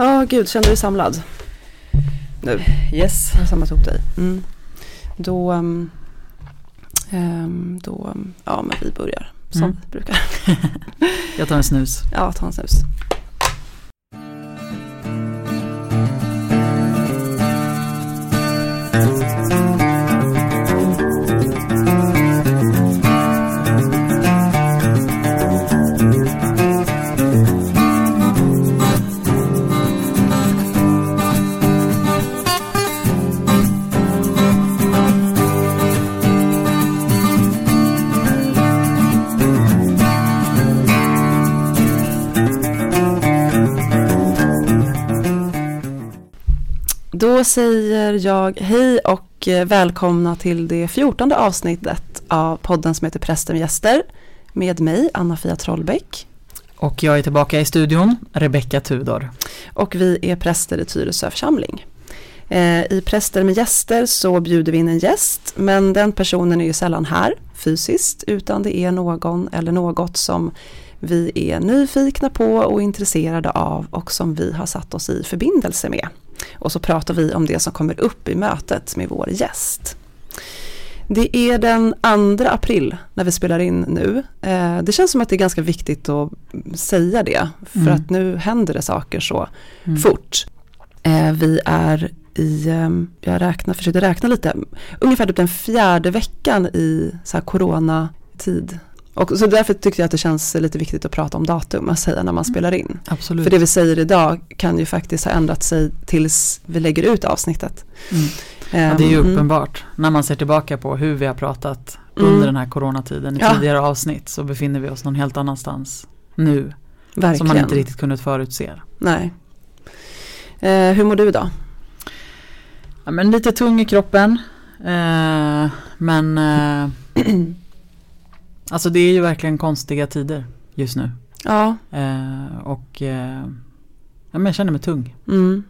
Ja, gud, känner du dig samlad? Nu, Yes. jag har samlat ihop dig. Mm. Då, um, då, ja men vi börjar som Mm. vi brukar. Jag tar en snus. Ja, ta en snus. Säger jag hej och eh, välkomna till det fjortonde avsnittet av podden som heter Prästen med gäster. Med mig, Anna-Fia Trollbäck. Och jag är tillbaka i studion, Rebecka Tudor. Och vi är präster i Tyresö församling. Eh, I Präster med gäster så bjuder vi in en gäst, men den personen är ju sällan här fysiskt, utan det är någon eller något som vi är nyfikna på och intresserade av och som vi har satt oss i förbindelse med. Och så pratar vi om det som kommer upp i mötet med vår gäst. Det är den 2 april när vi spelar in nu. Eh, det känns som att det är ganska viktigt att säga det, för Mm. att nu händer det saker så Mm. fort. Eh, vi är i, eh, jag räknar, försökte räkna lite, ungefär typ den fjärde veckan i så här coronatid. Och så därför tyckte jag att det känns lite viktigt att prata om datum, att säga när man spelar in. Absolut. För det vi säger idag kan ju faktiskt ha ändrat sig tills vi lägger ut avsnittet. Mm. Ja, det är ju Ehm, uppenbart när man ser tillbaka på hur vi har pratat Mm. under den här coronatiden i Ja. tidigare avsnitt så befinner vi oss någon helt annanstans nu Verkligen. som man inte riktigt kunde förutse. Nej. Eh, hur mår du idag? Ja, men lite tung i kroppen eh, men eh, alltså det är ju verkligen konstiga tider just nu Ja, eh, och eh, jag känner mig tung. Mm.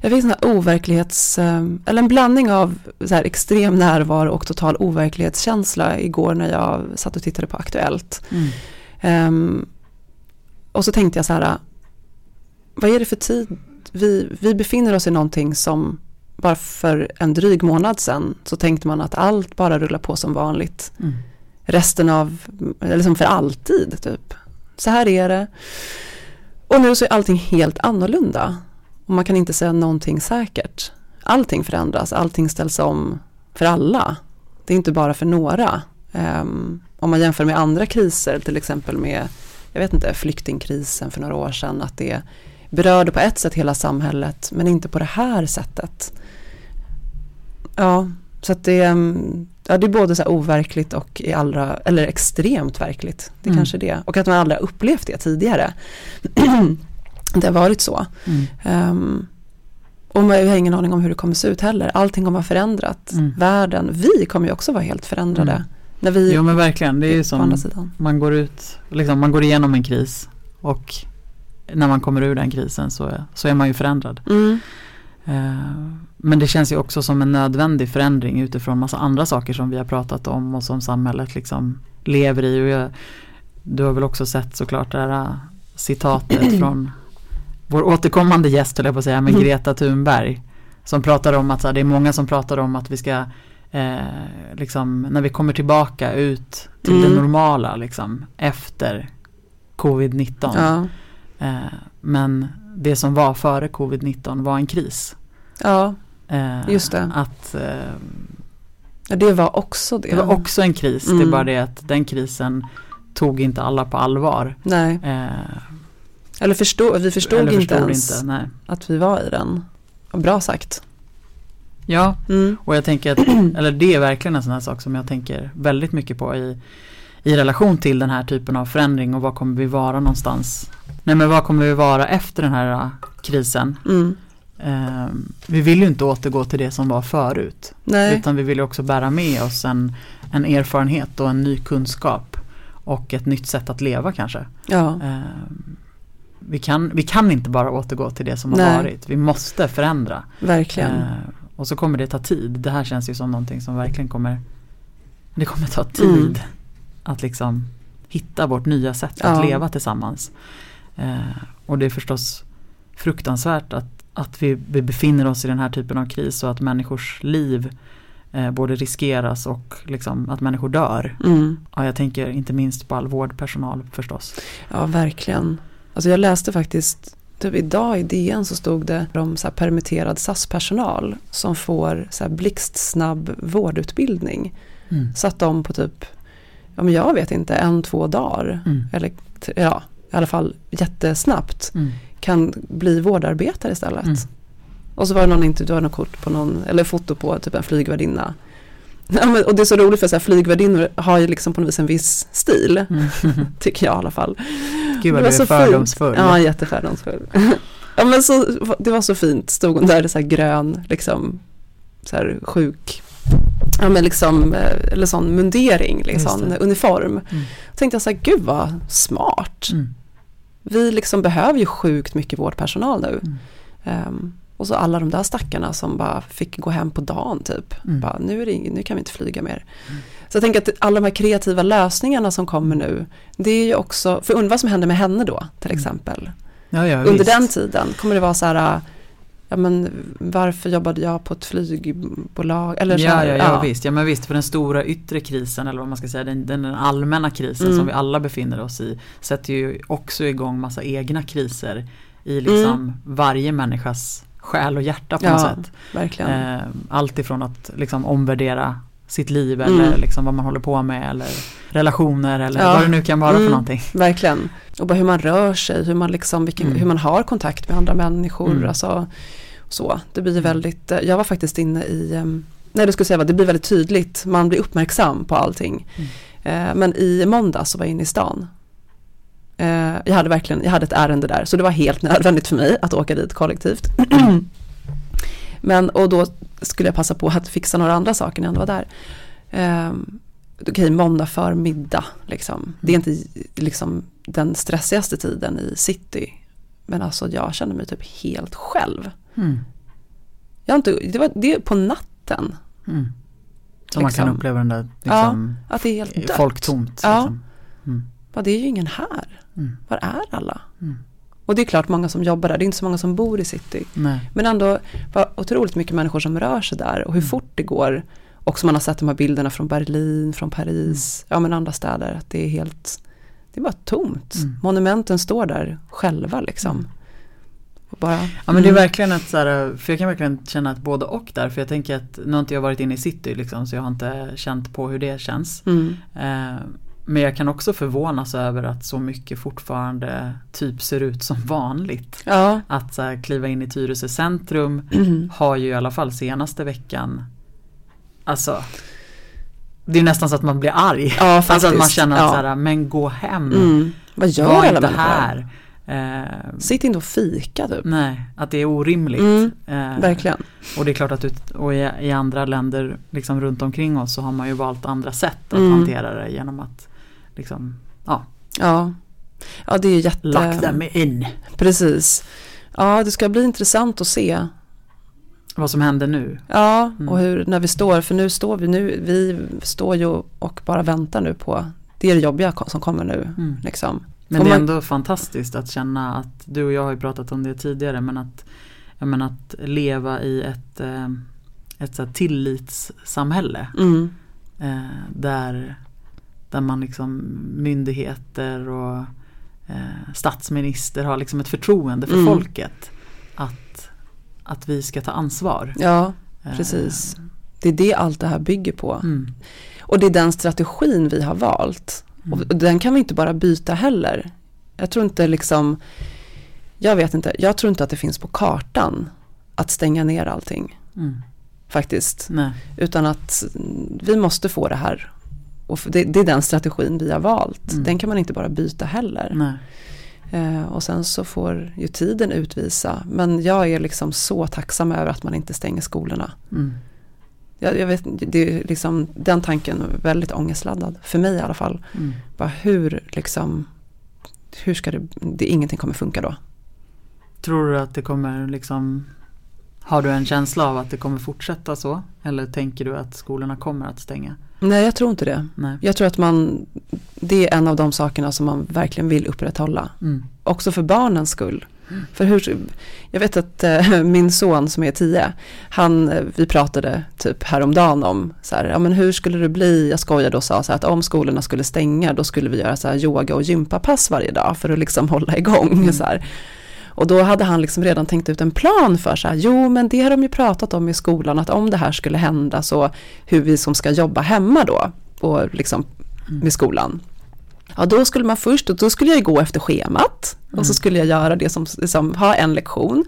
Jag fick sån här overklighets, eh, eller en blandning av så här extrem närvaro och total overklighetskänsla igår när jag satt och tittade på Aktuellt. Ehm, och så tänkte jag så här, vad är det för tid? Vi, vi befinner oss i någonting som bara för en dryg månad sedan så tänkte man att allt bara rullar på som vanligt. Mm. Resten av, eller som för alltid typ. Så här är det. Och nu så är allting helt annorlunda. Och man kan inte säga någonting säkert. Allting förändras, allting ställs om för alla. Det är inte bara för några. Um, om man jämför med andra kriser, till exempel med jag vet inte, flyktingkrisen för några år sedan, att det berörde på ett sätt hela samhället, men inte på det här sättet. Ja, så att det, ehm, ja, det är både så overkligt och i allra, eller extremt verkligt. Det är Mm. kanske det. Och att man aldrig har upplevt det tidigare. det har varit så. Mm. Ehm, och man har ingen aning om hur det kommer se ut heller. Allting kommer vara förändrat. Mm. Världen, vi kommer ju också vara helt förändrade. Mm. När vi Jo men verkligen, det är ju som sidan. man går ut, liksom, man går igenom en kris och när man kommer ur den krisen så är, så är man ju förändrad. Mm. Eh, men det känns ju också som en nödvändig förändring utifrån massa andra saker som vi har pratat om och som samhället liksom lever i. Och jag, du har väl också sett såklart det här äh, citatet från vår återkommande gäst, höll jag på att säga, men Mm. Greta Thunberg. Som pratar om att här, det är många som pratar om att vi ska eh, liksom, när vi kommer tillbaka ut till Mm. det normala liksom, efter covid-19. Ja. Eh, men det som var före covid-19 var en kris. ja, Eh, Just det. Att eh, ja, det var också det. det var också en kris. Det är Mm. bara det att den krisen tog inte alla på allvar. Nej, Eh, eller förstå, vi förstod eller inte förstod ens inte, att vi var i den. Bra sagt. Ja, Mm. och jag tänker att, eller det är verkligen en sån här sak som jag tänker väldigt mycket på i, i relation till den här typen av förändring och vad kommer vi vara någonstans? Nej men vad kommer vi vara efter den här äh, krisen? Mm. Eh, vi vill ju inte återgå till det som var förut. Nej, Utan vi vill ju också bära med oss en, en erfarenhet och en ny kunskap. Och ett nytt sätt att leva kanske. ja, Eh, vi, kan, vi kan inte bara återgå till det som har Nej. varit. Vi måste förändra. verkligen. Eh, och så kommer det ta tid. Det här känns ju som någonting som verkligen kommer Det kommer ta tid Mm. Att liksom hitta vårt nya sätt att Ja. leva tillsammans. Eh, och det är förstås fruktansvärt att, att vi, vi befinner oss i den här typen av kris och att människors liv eh, både riskeras och liksom att människor dör. Mm. Ja, jag tänker inte minst på all vårdpersonal förstås. Ja, verkligen. Alltså jag läste faktiskt, typ idag i DN så stod det om så permitterad SAS-personal som får så här blixtsnabb vårdutbildning. Mm. Så att de på typ, ja men jag vet inte, en, två dagar, Mm. eller ja, i alla fall jättesnabbt Mm. kan bli vårdarbetare istället. Mm. Och så var det någon intervju, något kort på någon, eller foto på typ en flygvärdinna. Ja, men, och det är så roligt för så här, flygvärdinnor har ju liksom på något vis en viss stil, Mm. tycker jag i alla fall. Gud vad du är fint. fördomsfull. Ja, jättefördomsfull. ja, men så, det var så fint, stod hon där så här grön, liksom, så här sjuk, ja men liksom, eh, eller sån mundering, liksom, uniform. Mm. Då tänkte jag så här, gud vad smart. Mm. Vi liksom behöver ju sjukt mycket vårdpersonal nu. Mm. Ehm, och så alla de där stackarna som bara fick gå hem på dagen typ. Mm. Bara, nu, är det nu kan vi inte flyga mer. Så jag tänker att alla de här kreativa lösningarna som kommer nu, det är ju också, för undra vad som händer med henne då till Mm. exempel. Ja, ja, Under visst. den tiden kommer det vara så här, ja men varför jobbade jag på ett flygbolag? Eller så Ja, här, ja, ja, visst. Ja, men visst, för den stora yttre krisen eller vad man ska säga, den, den allmänna krisen Mm. som vi alla befinner oss i sätter ju också igång massa egna kriser i liksom varje människas själ och hjärta på något Mm. Ja, sätt. verkligen. Eh, allt ifrån att liksom omvärdera sitt liv Mm. eller liksom vad man håller på med eller relationer eller Ja. vad det nu kan vara Mm. för någonting. Verkligen. Och bara hur man rör sig, hur man, liksom, vilken, Mm. hur man har kontakt med andra människor. Mm. Alltså, så. Det blir Mm. väldigt, eh, jag var faktiskt inne i, em, nej det skulle säga, vad, det blir väldigt tydligt, man blir uppmärksam på allting. Mm. Eh, Men i måndag så var jag inne i stan. Eh, Jag hade verkligen, jag hade ett ärende där, så det var helt nödvändigt för mig att åka dit kollektivt. Men, och då skulle jag passa på att fixa några andra saker när jag ändå var där. Um, Okej, måndag förmiddag, liksom. Det är inte liksom den stressigaste tiden i city. Men alltså jag kände mig typ helt själv. Mm. Jag inte, det, var, det är på natten, Mm. Så man kan Liksom. uppleva den där liksom, att det är helt dött. folktomt. Ja. Liksom. Mm. Bara, det är ju ingen här. Mm. Var är alla? Mm. Och det är klart många som jobbar där, det är inte så många som bor i city. Nej. Men ändå bara otroligt mycket människor som rör sig där och hur Mm. fort det går. Och som man har sett de här bilderna från Berlin, från Paris, ja men andra städer. Att det är helt, det är bara tomt. Mm. Monumenten står där själva liksom. Mm. Bara, Ja men det är mm. verkligen ett så här, för jag kan verkligen känna ett både och där. För jag tänker att nu har inte jag varit inne i city liksom så jag har inte känt på hur det känns. Mm. Eh, men jag kan också förvånas över att så mycket fortfarande typ ser ut som vanligt. Ja, Att så här, kliva in i Tyresö centrum har ju i alla fall senaste veckan Alltså Det är nästan så att man blir arg. ja. Alltså att man känner att ja. så här, men gå hem. mm. Vad gör Var alla inte människor? här. Eh, Sitt inte och fika typ. nej, att det är orimligt. Mm, Eh, Verkligen. och det är klart att ut, och i, i andra länder liksom runt omkring oss så har man ju valt andra sätt att Mm. hantera det genom att liksom, ja, Ja. ja, det är ju jätte... lock them in. Precis. Ja, det ska bli intressant att se. Vad som händer nu. Ja, Mm. och hur, när vi står, för nu står vi nu, vi står ju och bara väntar nu på, det är det jobbiga som kommer nu. Mm. Liksom. Men Och det är man- ändå fantastiskt att känna att du och jag har ju pratat om det tidigare men att, menar, att leva i ett, eh, ett så tillitssamhälle Mm. eh, där, där man liksom myndigheter och eh, statsminister har liksom ett förtroende för Mm. folket att, att vi ska ta ansvar. Ja, precis. Det är det allt det här bygger på. Mm, Och det är den strategin vi har valt. Mm, Och den kan vi inte bara byta heller. Jag tror inte liksom, jag vet inte, jag tror inte att det finns på kartan att stänga ner allting. mm. Faktiskt. Nej. Utan att mm, vi måste få det här. Och det, det är den strategin vi har valt. Mm. Den kan man inte bara byta heller. Eh, och sen så får ju tiden utvisa. Men jag är liksom så tacksam över att man inte stänger skolorna. Jag, jag vet, det är liksom, den tanken är väldigt ångestladdad. För mig i alla fall. Mm. Bara hur liksom, hur ska det, det ingenting kommer funka då. Tror du att det kommer liksom Har du en känsla av att det kommer fortsätta så? Eller tänker du att skolorna kommer att stänga? Nej, jag tror inte det. Nej. Jag tror att man, det är en av de sakerna som man verkligen vill upprätthålla. Mm. Också för barnens skull. För hur, jag vet att eh, min son som är tio, han, eh, vi pratade typ häromdagen om så här, ja men hur skulle det bli, jag skojade och sa så här att om skolorna skulle stänga då skulle vi göra så här yoga och gympapass varje dag för att liksom hålla igång Mm. så här. Och då hade han liksom redan tänkt ut en plan för så här, jo men det har de ju pratat om i skolan att om det här skulle hända så hur vi som ska jobba hemma då och liksom med skolan. Ja då skulle man först, och då skulle jag gå efter schemat och så skulle jag göra det som, som ha en lektion.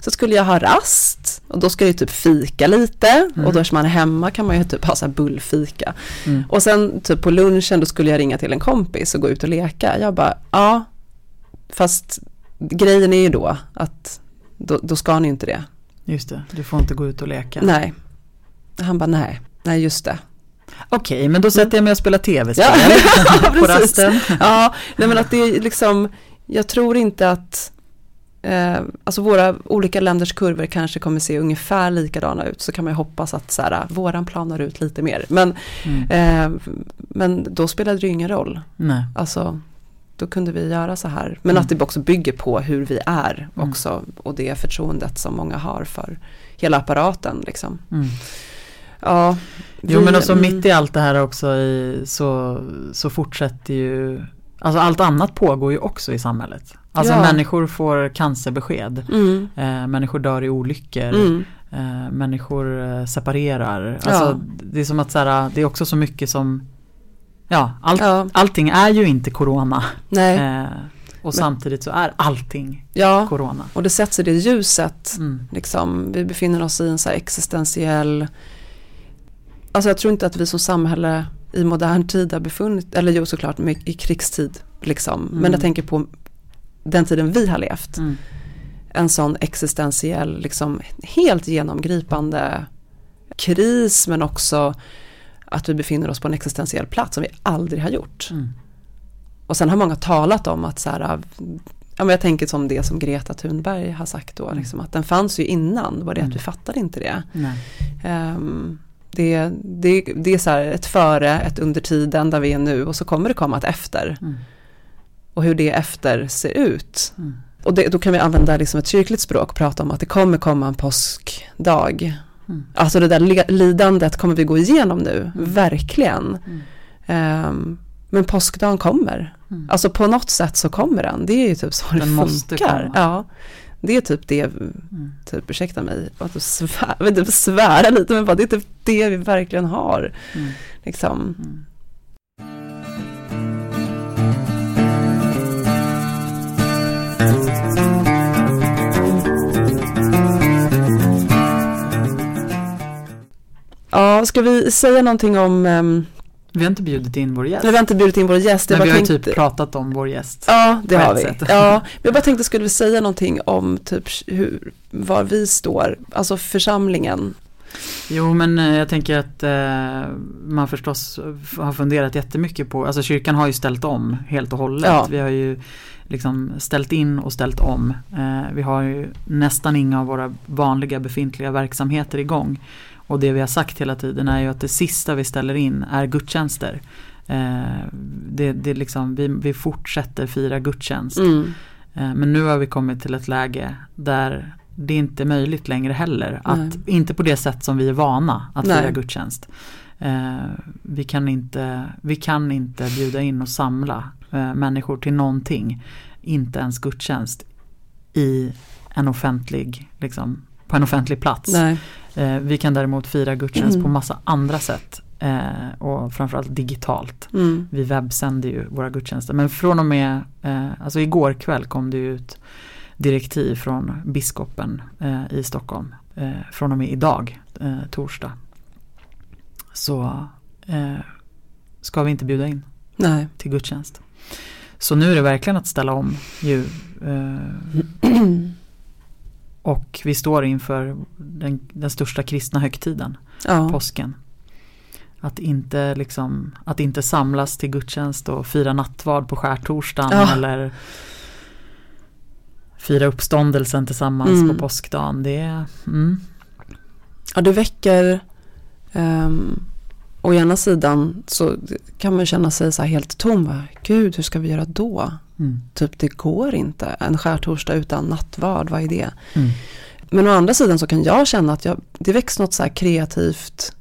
Så skulle jag ha rast och då ska jag typ fika lite och då som man är hemma kan man ju typ ha så här bullfika. Mm. Och sen typ på lunchen då skulle jag ringa till en kompis och gå ut och leka. Jag bara, ja, fast grejen är ju då att då, då ska ni inte det. Just det, du får inte gå ut och leka. Nej. Han bara, nej, nej just det. Okej, men då sätter jag mig och spelar tv-spel Ja, på rasten. Ja, nej men att det är liksom, jag tror inte att, eh, alltså våra olika länders kurvor kanske kommer se ungefär likadana ut, så kan man ju hoppas att så här, våran planar ut lite mer. Men, Mm. eh, men då spelade det ju ingen roll, Nej. alltså då kunde vi göra så här. Men Mm. att det också bygger på hur vi är Mm. också och det förtroendet som många har för hela apparaten liksom. Ja, Jo vi- men också mm. mitt i allt det här också i, så, så fortsätter ju Alltså allt annat pågår ju också i samhället. Alltså Ja. människor får cancerbesked. Mm, Eh, människor dör i olyckor. mm, Eh, människor eh, separerar. Ja. Alltså det är som att så här, det är också så mycket som Ja, allt, ja, allting är ju inte corona. Eh, och samtidigt så är allting ja. corona. Och det sätts i det ljuset. Mm. Liksom, vi befinner oss i en så existentiell... Alltså jag tror inte att vi som samhälle i modern tid har befunnit, eller jo såklart i krigstid. Liksom. Men Mm. jag tänker på den tiden vi har levt. Mm. En sån existentiell, liksom, helt genomgripande kris men också att vi befinner oss på en existentiell plats som vi aldrig har gjort. Mm. Och sen har många talat om att så här, ja, men jag tänker som det som Greta Thunberg har sagt då, Mm. liksom, att den fanns ju innan, var det Mm. att vi fattade inte det. Nej. Det, det, det är så här ett före, ett under tiden där vi är nu och så kommer det komma ett efter. Mm. Och hur det efter ser ut. Mm. Och det, då kan vi använda liksom ett kyrkligt språk och prata om att det kommer komma en påskdag. Mm. Alltså det där li- lidandet kommer vi gå igenom nu, Mm. verkligen. Ehm, men påskdagen kommer. Mm. Alltså på något sätt så kommer den. Det är ju typ så det Den måste funkar. komma. Ja, det är typ det, Mm. typ, ursäkta mig, att svär, vet inte, svära lite, men bara, det är typ det vi verkligen har. Mm. Liksom. Mm. Ja, ska vi säga någonting om, um, Vi har inte bjudit in vår gäst. vi har inte bjudit in vår gäst. Men vi har ju tänkte- typ pratat om vår gäst. Ja, det har vi. sätt. Ja, men jag bara tänkte, skulle vi säga någonting om typ hur, var vi står, alltså församlingen. Jo men eh, jag tänker att eh, man förstås har funderat jättemycket på, alltså kyrkan har ju ställt om helt och hållet. Ja. Vi har ju liksom ställt in och ställt om. Eh, vi har ju nästan inga av våra vanliga befintliga verksamheter igång. Och det vi har sagt hela tiden är ju att det sista vi ställer in är gudstjänster. Eh, det, det liksom, vi, vi fortsätter fira gudstjänst. Mm. Eh, Men nu har vi kommit till ett läge där det inte är möjligt längre heller. Att, Nej. inte på det sätt som vi är vana att Nej. fira gudstjänst. Eh, vi, kan inte, vi kan inte bjuda in och samla eh, människor till någonting. Inte ens gudstjänst i en offentlig, liksom, på en offentlig plats. Nej. Eh, vi kan däremot fira gudstjänst Mm. på massa andra sätt. Eh, och framförallt digitalt. Mm. Vi webbsänder ju våra gudstjänster. Men från och med, eh, alltså igår kväll kom det ut direktiv från biskopen eh, i Stockholm. Eh, från och med idag, eh, torsdag. Så ska vi inte bjuda in Nej. till gudstjänst. Så nu är det verkligen att ställa om ju. Och vi står inför den, den största kristna högtiden Ja. påsken. Att inte, liksom, att inte samlas till gudstjänst och fira nattvard på skärtorsdagen Ja. eller fira uppståndelsen tillsammans Mm. på påskdagen. Det är, mm, ja, det väcker um, Å ena sidan så kan man känna sig så här helt tom. Gud, hur ska vi göra då? Mm. Typ det går inte. En skärtorsdag utan nattvard, vad är det? Mm. Men å andra sidan så kan jag känna att jag, det väcks något så här kreativt.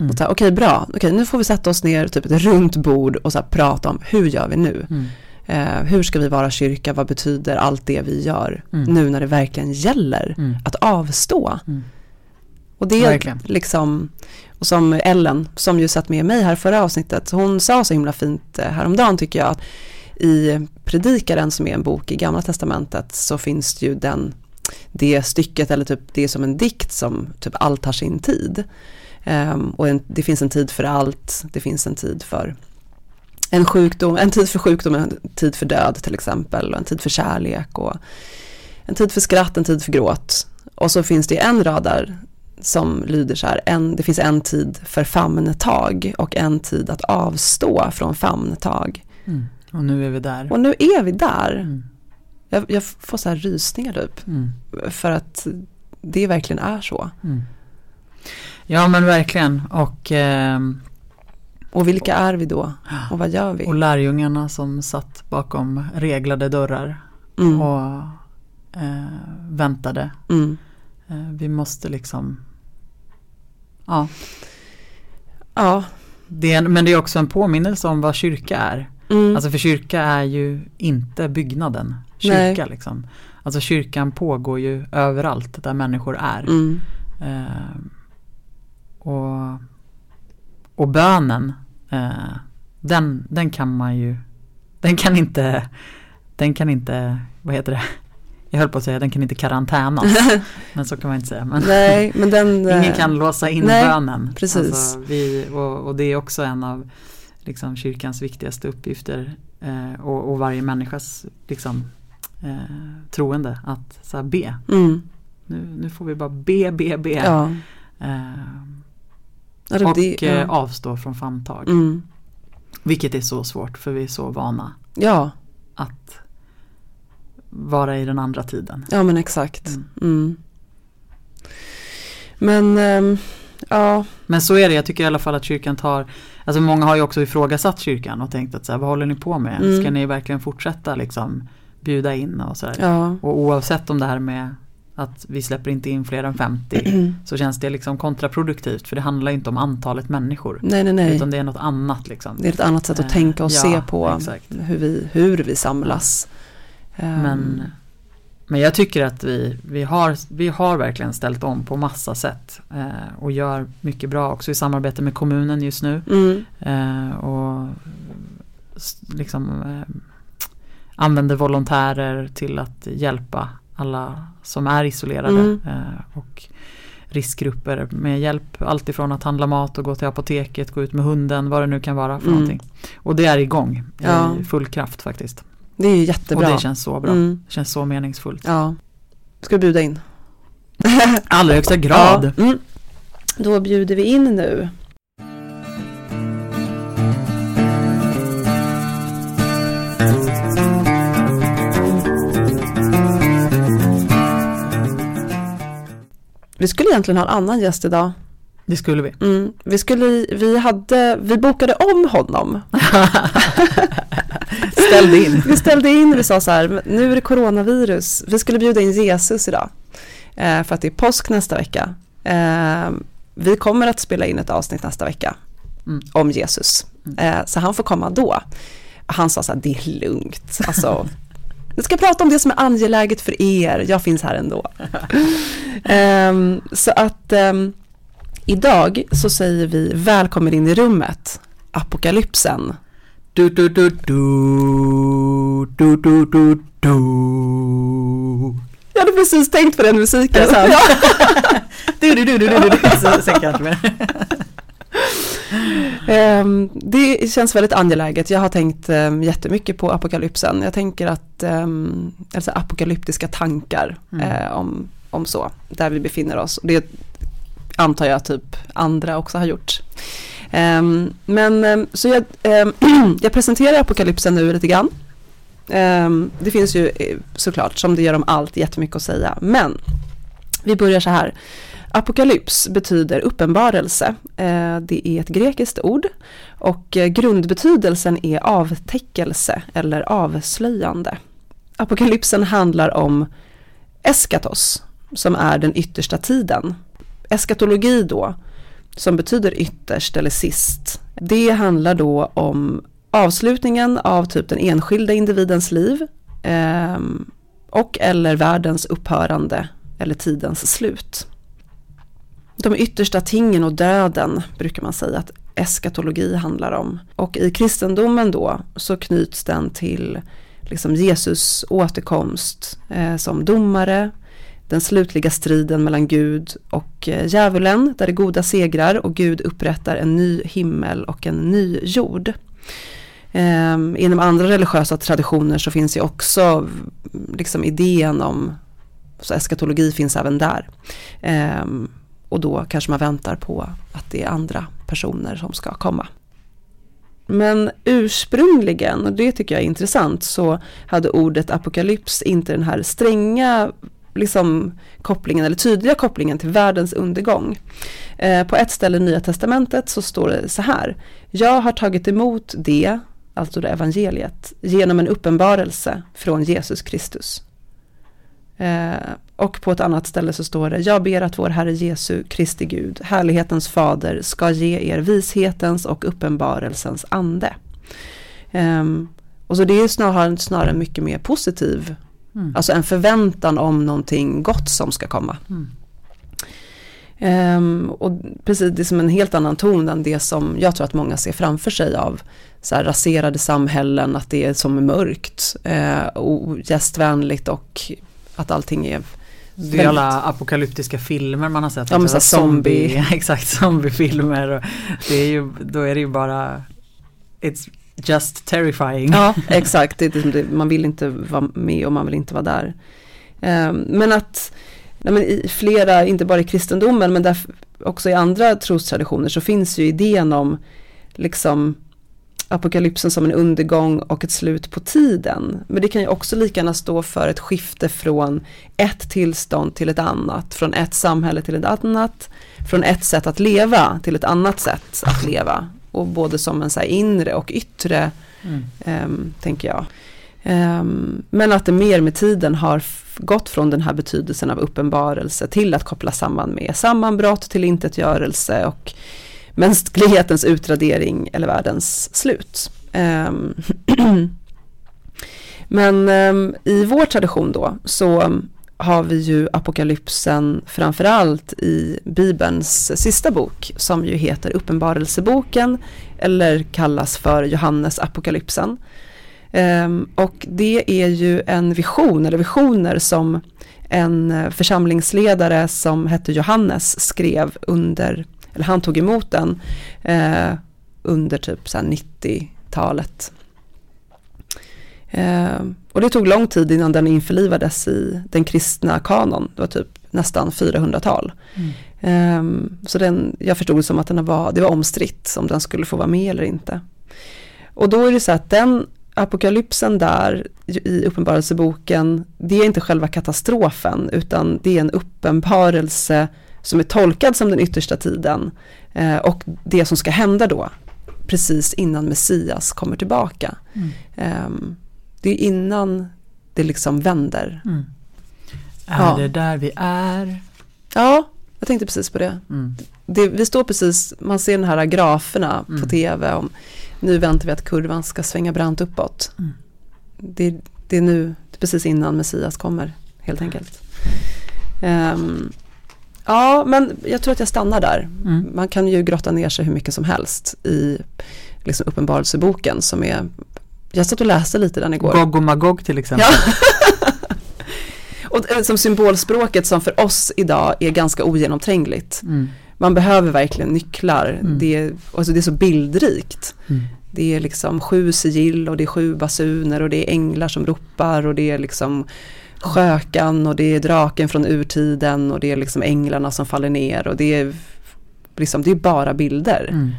Mm. Okej, bra. Okej, nu får vi sätta oss ner, typ ett runt bord och så här, prata om hur gör vi nu? Mm. Eh, hur ska vi vara kyrka? Vad betyder allt det vi gör Mm. nu när det verkligen gäller? Mm. Att avstå. Mm. Och det är Verkligen. liksom, och som Ellen, som ju satt med mig här förra avsnittet, hon sa så himla fint eh, häromdagen tycker jag, att i Predikaren som är en bok i Gamla Testamentet så finns det ju den, det stycket eller typ det är som en dikt som typ allt har sin tid. Um, och en, det finns en tid för allt, det finns en tid för en sjukdom, en tid för sjukdom, en tid för död till exempel, och en tid för kärlek och en tid för skratt, en tid för gråt. Och så finns det en rad där som lyder så här, en, det finns en tid för famntag och en tid att avstå från famntag. Mm. Och nu är vi där. Och nu är vi där. Mm. Jag, jag får så här rysningar typ, Mm. för att det verkligen är så. Mm. Ja men verkligen och, ehm, Och vilka är vi då? Och vad gör vi? och lärjungarna som satt bakom reglade dörrar Mm, och eh, väntade. mm, Eh, vi måste liksom Ja, ja, det är, men det är också en påminnelse om vad kyrka är. Mm, Alltså för kyrka är ju inte byggnaden. Kyrka Nej. liksom. Alltså kyrkan pågår ju överallt där människor är. mm, Eh, och, och bönen, eh, den, den kan man ju, den kan inte, den kan inte, vad heter det? Jag höll på att säga den kan inte karantänas. men så kan man inte säga. Men nej, men den... ingen eh, kan låsa in nej, bönen. precis. Alltså, vi, och, och det är också en av liksom, kyrkans viktigaste uppgifter. Eh, och, och varje människas liksom, eh, troende att så här, be. Mm, Nu, nu får vi bara be, be, be. ja. Eh, och det- eh, ja. avstå från famntag. Mm, Vilket är så svårt för vi är så vana ja, att vara i den andra tiden. ja men exakt. Mm. Mm. Men, ehm, ja, Men så är det, jag tycker i alla fall att kyrkan tar, alltså många har ju också ifrågasatt kyrkan och tänkt att så här, vad håller ni på med? Mm. Ska ni verkligen fortsätta liksom bjuda in och sådär? ja. Och oavsett om det här med att vi släpper inte in fler än 50 så känns det liksom kontraproduktivt för det handlar inte om antalet människor. Nej, nej, nej. Utan det är något annat liksom. Det är ett annat sätt att Eh, tänka och ja, se på exakt. hur vi, hur vi samlas. Ehm, Men, men jag tycker att vi, vi, har, vi har verkligen ställt om på massa sätt eh, och gör mycket bra också i samarbete med kommunen just nu. mm, Eh, och liksom eh, använder volontärer till att hjälpa alla som är isolerade Mm. eh, och riskgrupper med hjälp. Alltifrån att handla mat och gå till apoteket, gå ut med hunden, vad det nu kan vara för Mm. någonting. Och det är igång Ja. i full kraft faktiskt. Det är ju jättebra. Och det känns så bra. Mm, Det känns så meningsfullt. ja. Ska vi bjuda in? Allra högsta grad. Ja, mm. Då bjuder vi in nu. Vi skulle egentligen ha en annan gäst idag. Det skulle vi. Mm. Vi, skulle, vi, hade, vi bokade om honom. Ställde in. Vi ställde in, vi sa så här, "Men nu är det coronavirus. Vi skulle bjuda in Jesus idag. Eh, för att det är påsk nästa vecka. Eh, vi kommer att spela in ett avsnitt nästa vecka Mm. om Jesus. Eh, så han får komma då. Han sa så här, det är lugnt. Alltså, vi ska prata om det som är angeläget för er. Jag finns här ändå. Ehm, så att ehm, idag så säger vi välkommen in i rummet. Apokalypsen. Du, du, du, du, du, du, du, du. Jag hade precis tänkt på den musiken. Är det sant? Du, du, du, du, du, du. Så, sen mer. Ehm, det känns väldigt angeläget. Jag har tänkt um, jättemycket på apokalypsen. Jag tänker att, um, alltså apokalyptiska tankar Mm. eh, om, om så, där vi befinner oss. Det antar jag typ andra också har gjort. Ehm, men ehm, så jag, ehm, jag presenterar apokalypsen nu lite grann. Det finns ju eh, såklart, som det gör om allt, jättemycket att säga. Men vi börjar så här. Apokalyps betyder uppenbarelse. Eh, det är ett grekiskt ord och eh, grundbetydelsen är avtäckelse eller avslöjande. Apokalypsen handlar om eskatos, som är den yttersta tiden. Eskatologi då, som betyder ytterst eller sist, det handlar då om avslutningen av typ den enskilda individens liv eh, och eller världens upphörande eller tidens slut. De yttersta tingen och döden brukar man säga att eskatologi handlar om. Och i kristendomen då så knyts den till liksom Jesus återkomst eh, som domare, den slutliga striden mellan Gud och eh, djävulen där det goda segrar och Gud upprättar en ny himmel och en ny jord. Eh, inom andra religiösa traditioner så finns ju också liksom idén om, så eskatologi finns även där. Eh, och då kanske man väntar på att det är andra personer som ska komma. Men ursprungligen, och det tycker jag är intressant, så hade ordet apokalyps inte den här stränga liksom, kopplingen eller tydliga kopplingen till världens undergång. Eh, på ett ställe i Nya Testamentet så står det så här. Jag har tagit emot det, alltså det evangeliet, genom en uppenbarelse från Jesus Kristus. Eh, och på ett annat ställe så står det, jag ber att vår Herre Jesu Kristi Gud, härlighetens fader, ska ge er vishetens och uppenbarelsens ande. Eh, och så det är snarare, snarare mycket mer positiv, mm. alltså en förväntan om någonting gott som ska komma. Mm. Um, och precis, det är som en helt annan ton än det som jag tror att många ser framför sig av så här raserade samhällen, att det är som mörkt, uh, ogästvänligt och att allting är det är alla apokalyptiska filmer man har sett. Ja, men så zombie. zombie. exakt, zombiefilmer. Och det är ju, då är det ju bara It's just terrifying. Ja, exakt. Det, man vill inte vara med och man vill inte vara där. Um, men att nej, men i flera, inte bara i kristendomen, men där, också i andra trostraditioner så finns ju idén om liksom apokalypsen som en undergång och ett slut på tiden. Men det kan ju också lika gärna stå för ett skifte från ett tillstånd till ett annat, från ett samhälle till ett annat, från ett sätt att leva till ett annat sätt att leva. Och både som en så inre och yttre, mm. um, tänker jag. Um, men att det mer med tiden har gått från den här betydelsen av uppenbarelse till att koppla samman med sammanbrott, till intetgörelse och mänsklighetens utradering eller världens slut. Um, Men um, i vår tradition då så har vi ju apokalypsen framförallt i Bibelns sista bok som ju heter Uppenbarelseboken eller kallas för Johannes apokalypsen. Um, och det är ju en vision eller visioner som en församlingsledare som hette Johannes skrev under eller han tog emot den eh, under typ 90-talet och det tog lång tid innan den införlivades i den kristna kanon, det var typ nästan 400-tal. Mm. Eh, så den, jag förstod som att den var, det var omstritt om den skulle få vara med eller inte. Och då är det så att den apokalypsen där i uppenbarelseboken, det är inte själva katastrofen utan det är en uppenbarelse som är tolkad som den yttersta tiden eh, och det som ska hända då precis innan Messias kommer tillbaka. Mm. Eh, det är innan det liksom vänder. Mm. Är ja. det där vi är? Ja, jag tänkte precis på det. Mm. det. Vi står precis, man ser den här graferna på mm. tv om nu väntar vi att kurvan ska svänga brant uppåt. Mm. Det, det, är nu, det är precis innan Messias kommer helt enkelt. Um, Ja, men jag tror att jag stannar där. Mm. Man kan ju grotta ner sig hur mycket som helst i liksom uppenbarelseboken som är, jag satt och läste lite den igår. Gog och Magog till exempel. Ja. och eh, som symbolspråket som för oss idag är ganska ogenomträngligt. Mm. Man behöver verkligen nycklar. Mm. Det, är, alltså det är så bildrikt. Mm. Det är liksom sju sigill och det är sju basuner och det är änglar som ropar och det är liksom skökan och det är draken från urtiden och det är liksom änglarna som faller ner och det är liksom, det är bara bilder.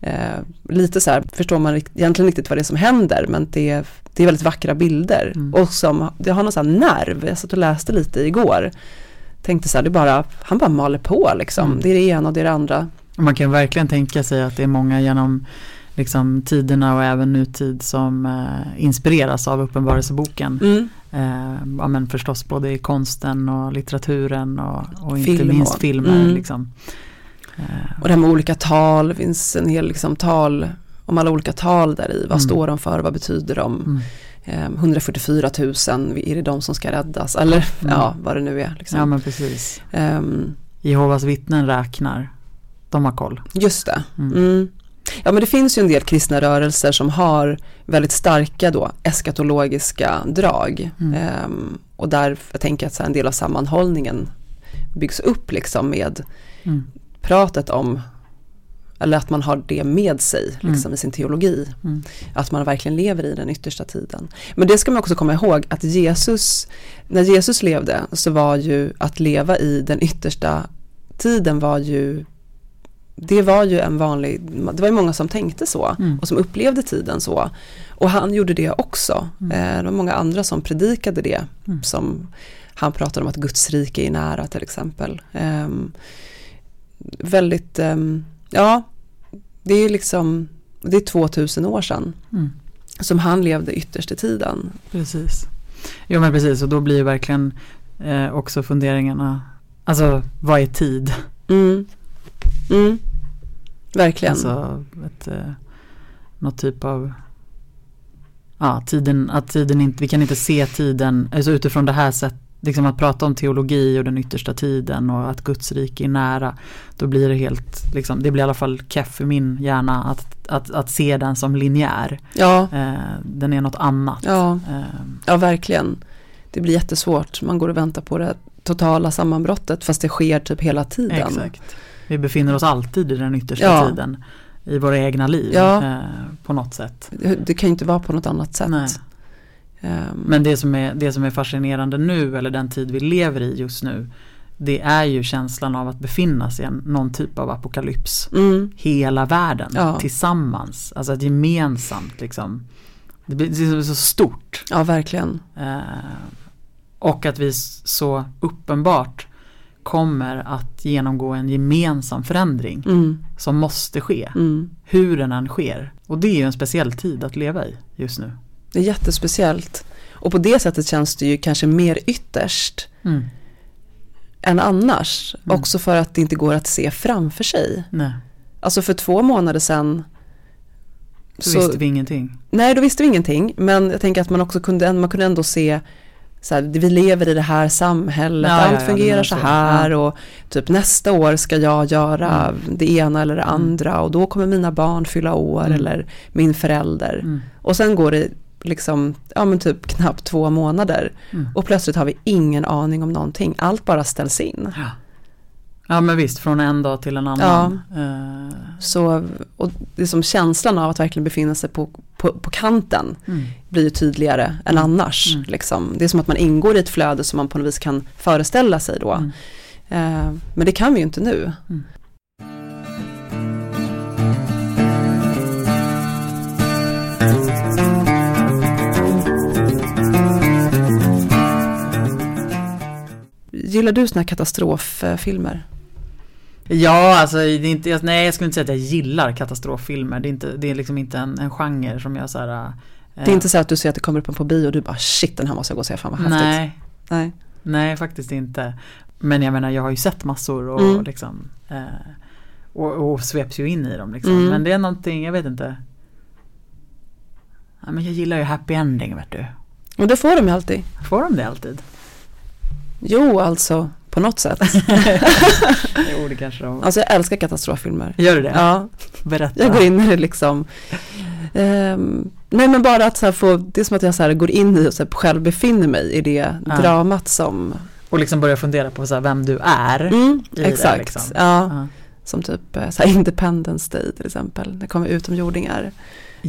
Eh, lite så här förstår man egentligen riktigt vad det är som händer men det är, det är väldigt vackra bilder. Mm. Och som, det har någon sån här nerv, jag satt och läste lite igår. tänkte så här, det bara, han bara maler på liksom. Mm. Det är det ena och det är det andra. Man kan verkligen tänka sig att det är många genom liksom, tiderna och även nutid som eh, inspireras av Uppenbarelseboken. Mm. Eh, ja, men förstås både i konsten och litteraturen och, och inte Film minst filmer. mm. Liksom. Eh, Och det här med olika tal, det finns en hel liksom, tal om alla olika tal där i. Vad Mm. står de för, vad betyder de? mm. Ehm, 144 000, är det de som ska räddas? Eller Mm. ja, vad det nu är. Liksom. Ja men precis. Ehm, Jehovas vittnen räknar. De har koll. just det. Mm. Mm. Ja men det finns ju en del kristna rörelser som har väldigt starka då eskatologiska drag. Ehm, och där jag tänker att så här, en del av sammanhållningen byggs upp liksom med Mm. Pratet om eller att man har det med sig liksom, i sin teologi. Mm. Att man verkligen lever i den yttersta tiden. Men det ska man också komma ihåg att Jesus, när Jesus levde så var ju att leva i den yttersta tiden var ju det var ju en vanlig, det var ju många som tänkte så Mm. och som upplevde tiden så. Och han gjorde det också. Eh, Det var många andra som predikade det. Mm. Som han pratade om att Guds rike är nära till exempel. Ehm, väldigt, ehm, ja, det är liksom, det är 2000 år sedan Mm. som han levde ytterst i tiden. Precis. Jo men precis och då blir ju verkligen eh, också funderingarna, alltså vad är tid? Mm. Mm. Verkligen. Alltså ett, eh, något typ av Ja, tiden, att tiden inte, vi kan inte se tiden, alltså utifrån det här sättet, liksom att prata om teologi och den yttersta tiden och att Guds rike är nära. Då blir det helt, liksom, det blir i alla fall keff i min hjärna att, att, att se den som linjär. ja, Eh, den är något annat. ja, Eh, ja, verkligen. Det blir jättesvårt. Man går och väntar på det totala sammanbrottet fast det sker typ hela tiden. exakt. Vi befinner oss alltid i den yttersta Ja. tiden. I våra egna liv Ja. eh, på något sätt. Det, det kan ju inte vara på något annat sätt. Nej. Ehm, Men det som, är, det som är fascinerande nu eller den tid vi lever i just nu det är ju känslan av att befinna sig i en, någon typ av apokalyps. mm, Hela världen Ja. tillsammans, alltså ett gemensamt liksom. Det blir det är så stort. ja, verkligen. Eh, och att vi så uppenbart kommer att genomgå en gemensam förändring Mm, som måste ske. mm. Hur den än sker. Och det är ju en speciell tid att leva i just nu. Det är jättespeciellt. Och på det sättet känns det ju kanske mer ytterst Mm. än annars. Mm. Också för att det inte går att se framför sig. Nej, Alltså för två månader sedan så, visste vi ingenting. Nej, då visste vi ingenting. Men jag tänker att man också kunde, man kunde ändå se så här, vi lever i det här samhället, Ja, ja, allt ja, det fungerar så så. här Ja. och typ nästa år ska jag göra Mm. det ena eller det andra och då kommer mina barn fylla år Mm. eller min förälder. Mm. Och sen går det liksom, ja men typ knappt två månader Mm. och plötsligt har vi ingen aning om någonting, allt bara ställs in. Ja. ja men visst, från en dag till en annan. Eh, Så, och det är som känslan av att verkligen befinna sig på, på, på kanten mm. blir ju tydligare än Mm. annars. Mm. Liksom. Det är som att man ingår i ett flöde som man på något vis kan föreställa sig då. Mm. Eh, men det kan vi ju inte nu. Gillar du sådana här katastroffilmer? Ja, alltså det är inte, jag- nej jag skulle inte säga att jag gillar katastroffilmer. Det är, inte, det är liksom inte en, en genre som jag så här, eh, Det är inte så att du ser att det kommer upp en på bio och du bara shit den här måste jag gå och se, fan vad häftigt. Nej, Nej. nej faktiskt inte. Men jag menar jag har ju sett massor och Mm. liksom eh, och, och sveps ju in i dem liksom. Mm. Men det är någonting, jag vet inte. Ja, men jag gillar ju happy ending vet du. Och det får de ju alltid. Får de det alltid? Jo, alltså på något sätt. jo det kanske de Alltså jag älskar katastroffilmer. Gör du det? Ja, Berätta. jag går in i det liksom. Ehm, nej men bara att så få, det är som att jag så går in i och så här själv befinner mig i det Ja. dramat som, Och liksom börja fundera på så här, vem du är. mm, det, exakt, liksom. ja, Ja. som typ eh, så här Independence Day till exempel, det kommer utomjordingar.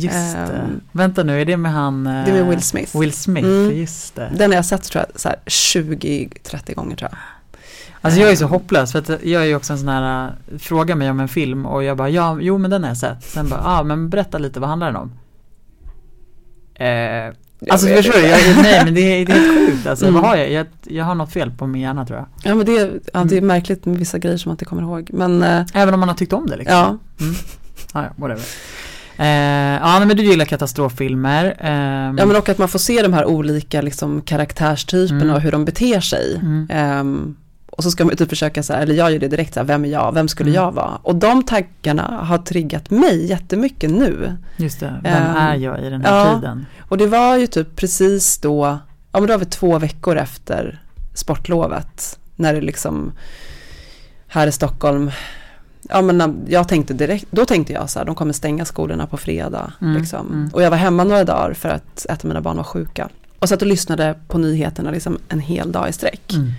Just. Ehm. Vänta nu, är det med han? eh, Det är med Will Smith. Will Smith, Mm. just det. Den har jag sett tror jag så här 20-30 gånger tror jag. Alltså jag är så Ehm. hopplös för att jag är ju också en sån här, äh, fråga mig om en film och jag bara ja, jo men den har jag sett. Sen bara, ja ah, men berätta lite, vad handlar den om? Eh, Alltså förstår du? Jag, nej men det är, det är helt sjukt alltså. Mm. Vad har jag? jag? Jag har något fel på min hjärna tror jag. Ja men det, är- ja, det är Mm. märkligt med vissa grejer som man inte kommer ihåg. Men eh, Även om man har tyckt om det liksom. ja, Ah, ja, whatever. Eh, ja, men du gillar katastroffilmer. ehm, ja men och att man får se de här olika liksom, karaktärstyperna Mm. och hur de beter sig. mm, Ehm, och så ska man typ försöka så här, eller jag gör det direkt så här, vem är jag, vem skulle Mm. jag vara? Och de taggarna har triggat mig jättemycket nu. just det, vem Ehm, är jag i den här ja. tiden? Och det var ju typ precis då, ja men då var vi två veckor efter sportlovet. När det liksom, här i Stockholm, ja men jag tänkte direkt, då tänkte jag så här, de kommer stänga skolorna på fredag. Mm, Liksom. mm. Och jag var hemma några dagar för att ett av mina barn var sjuka. Och satt och lyssnade på nyheterna liksom en hel dag i sträck. Mm,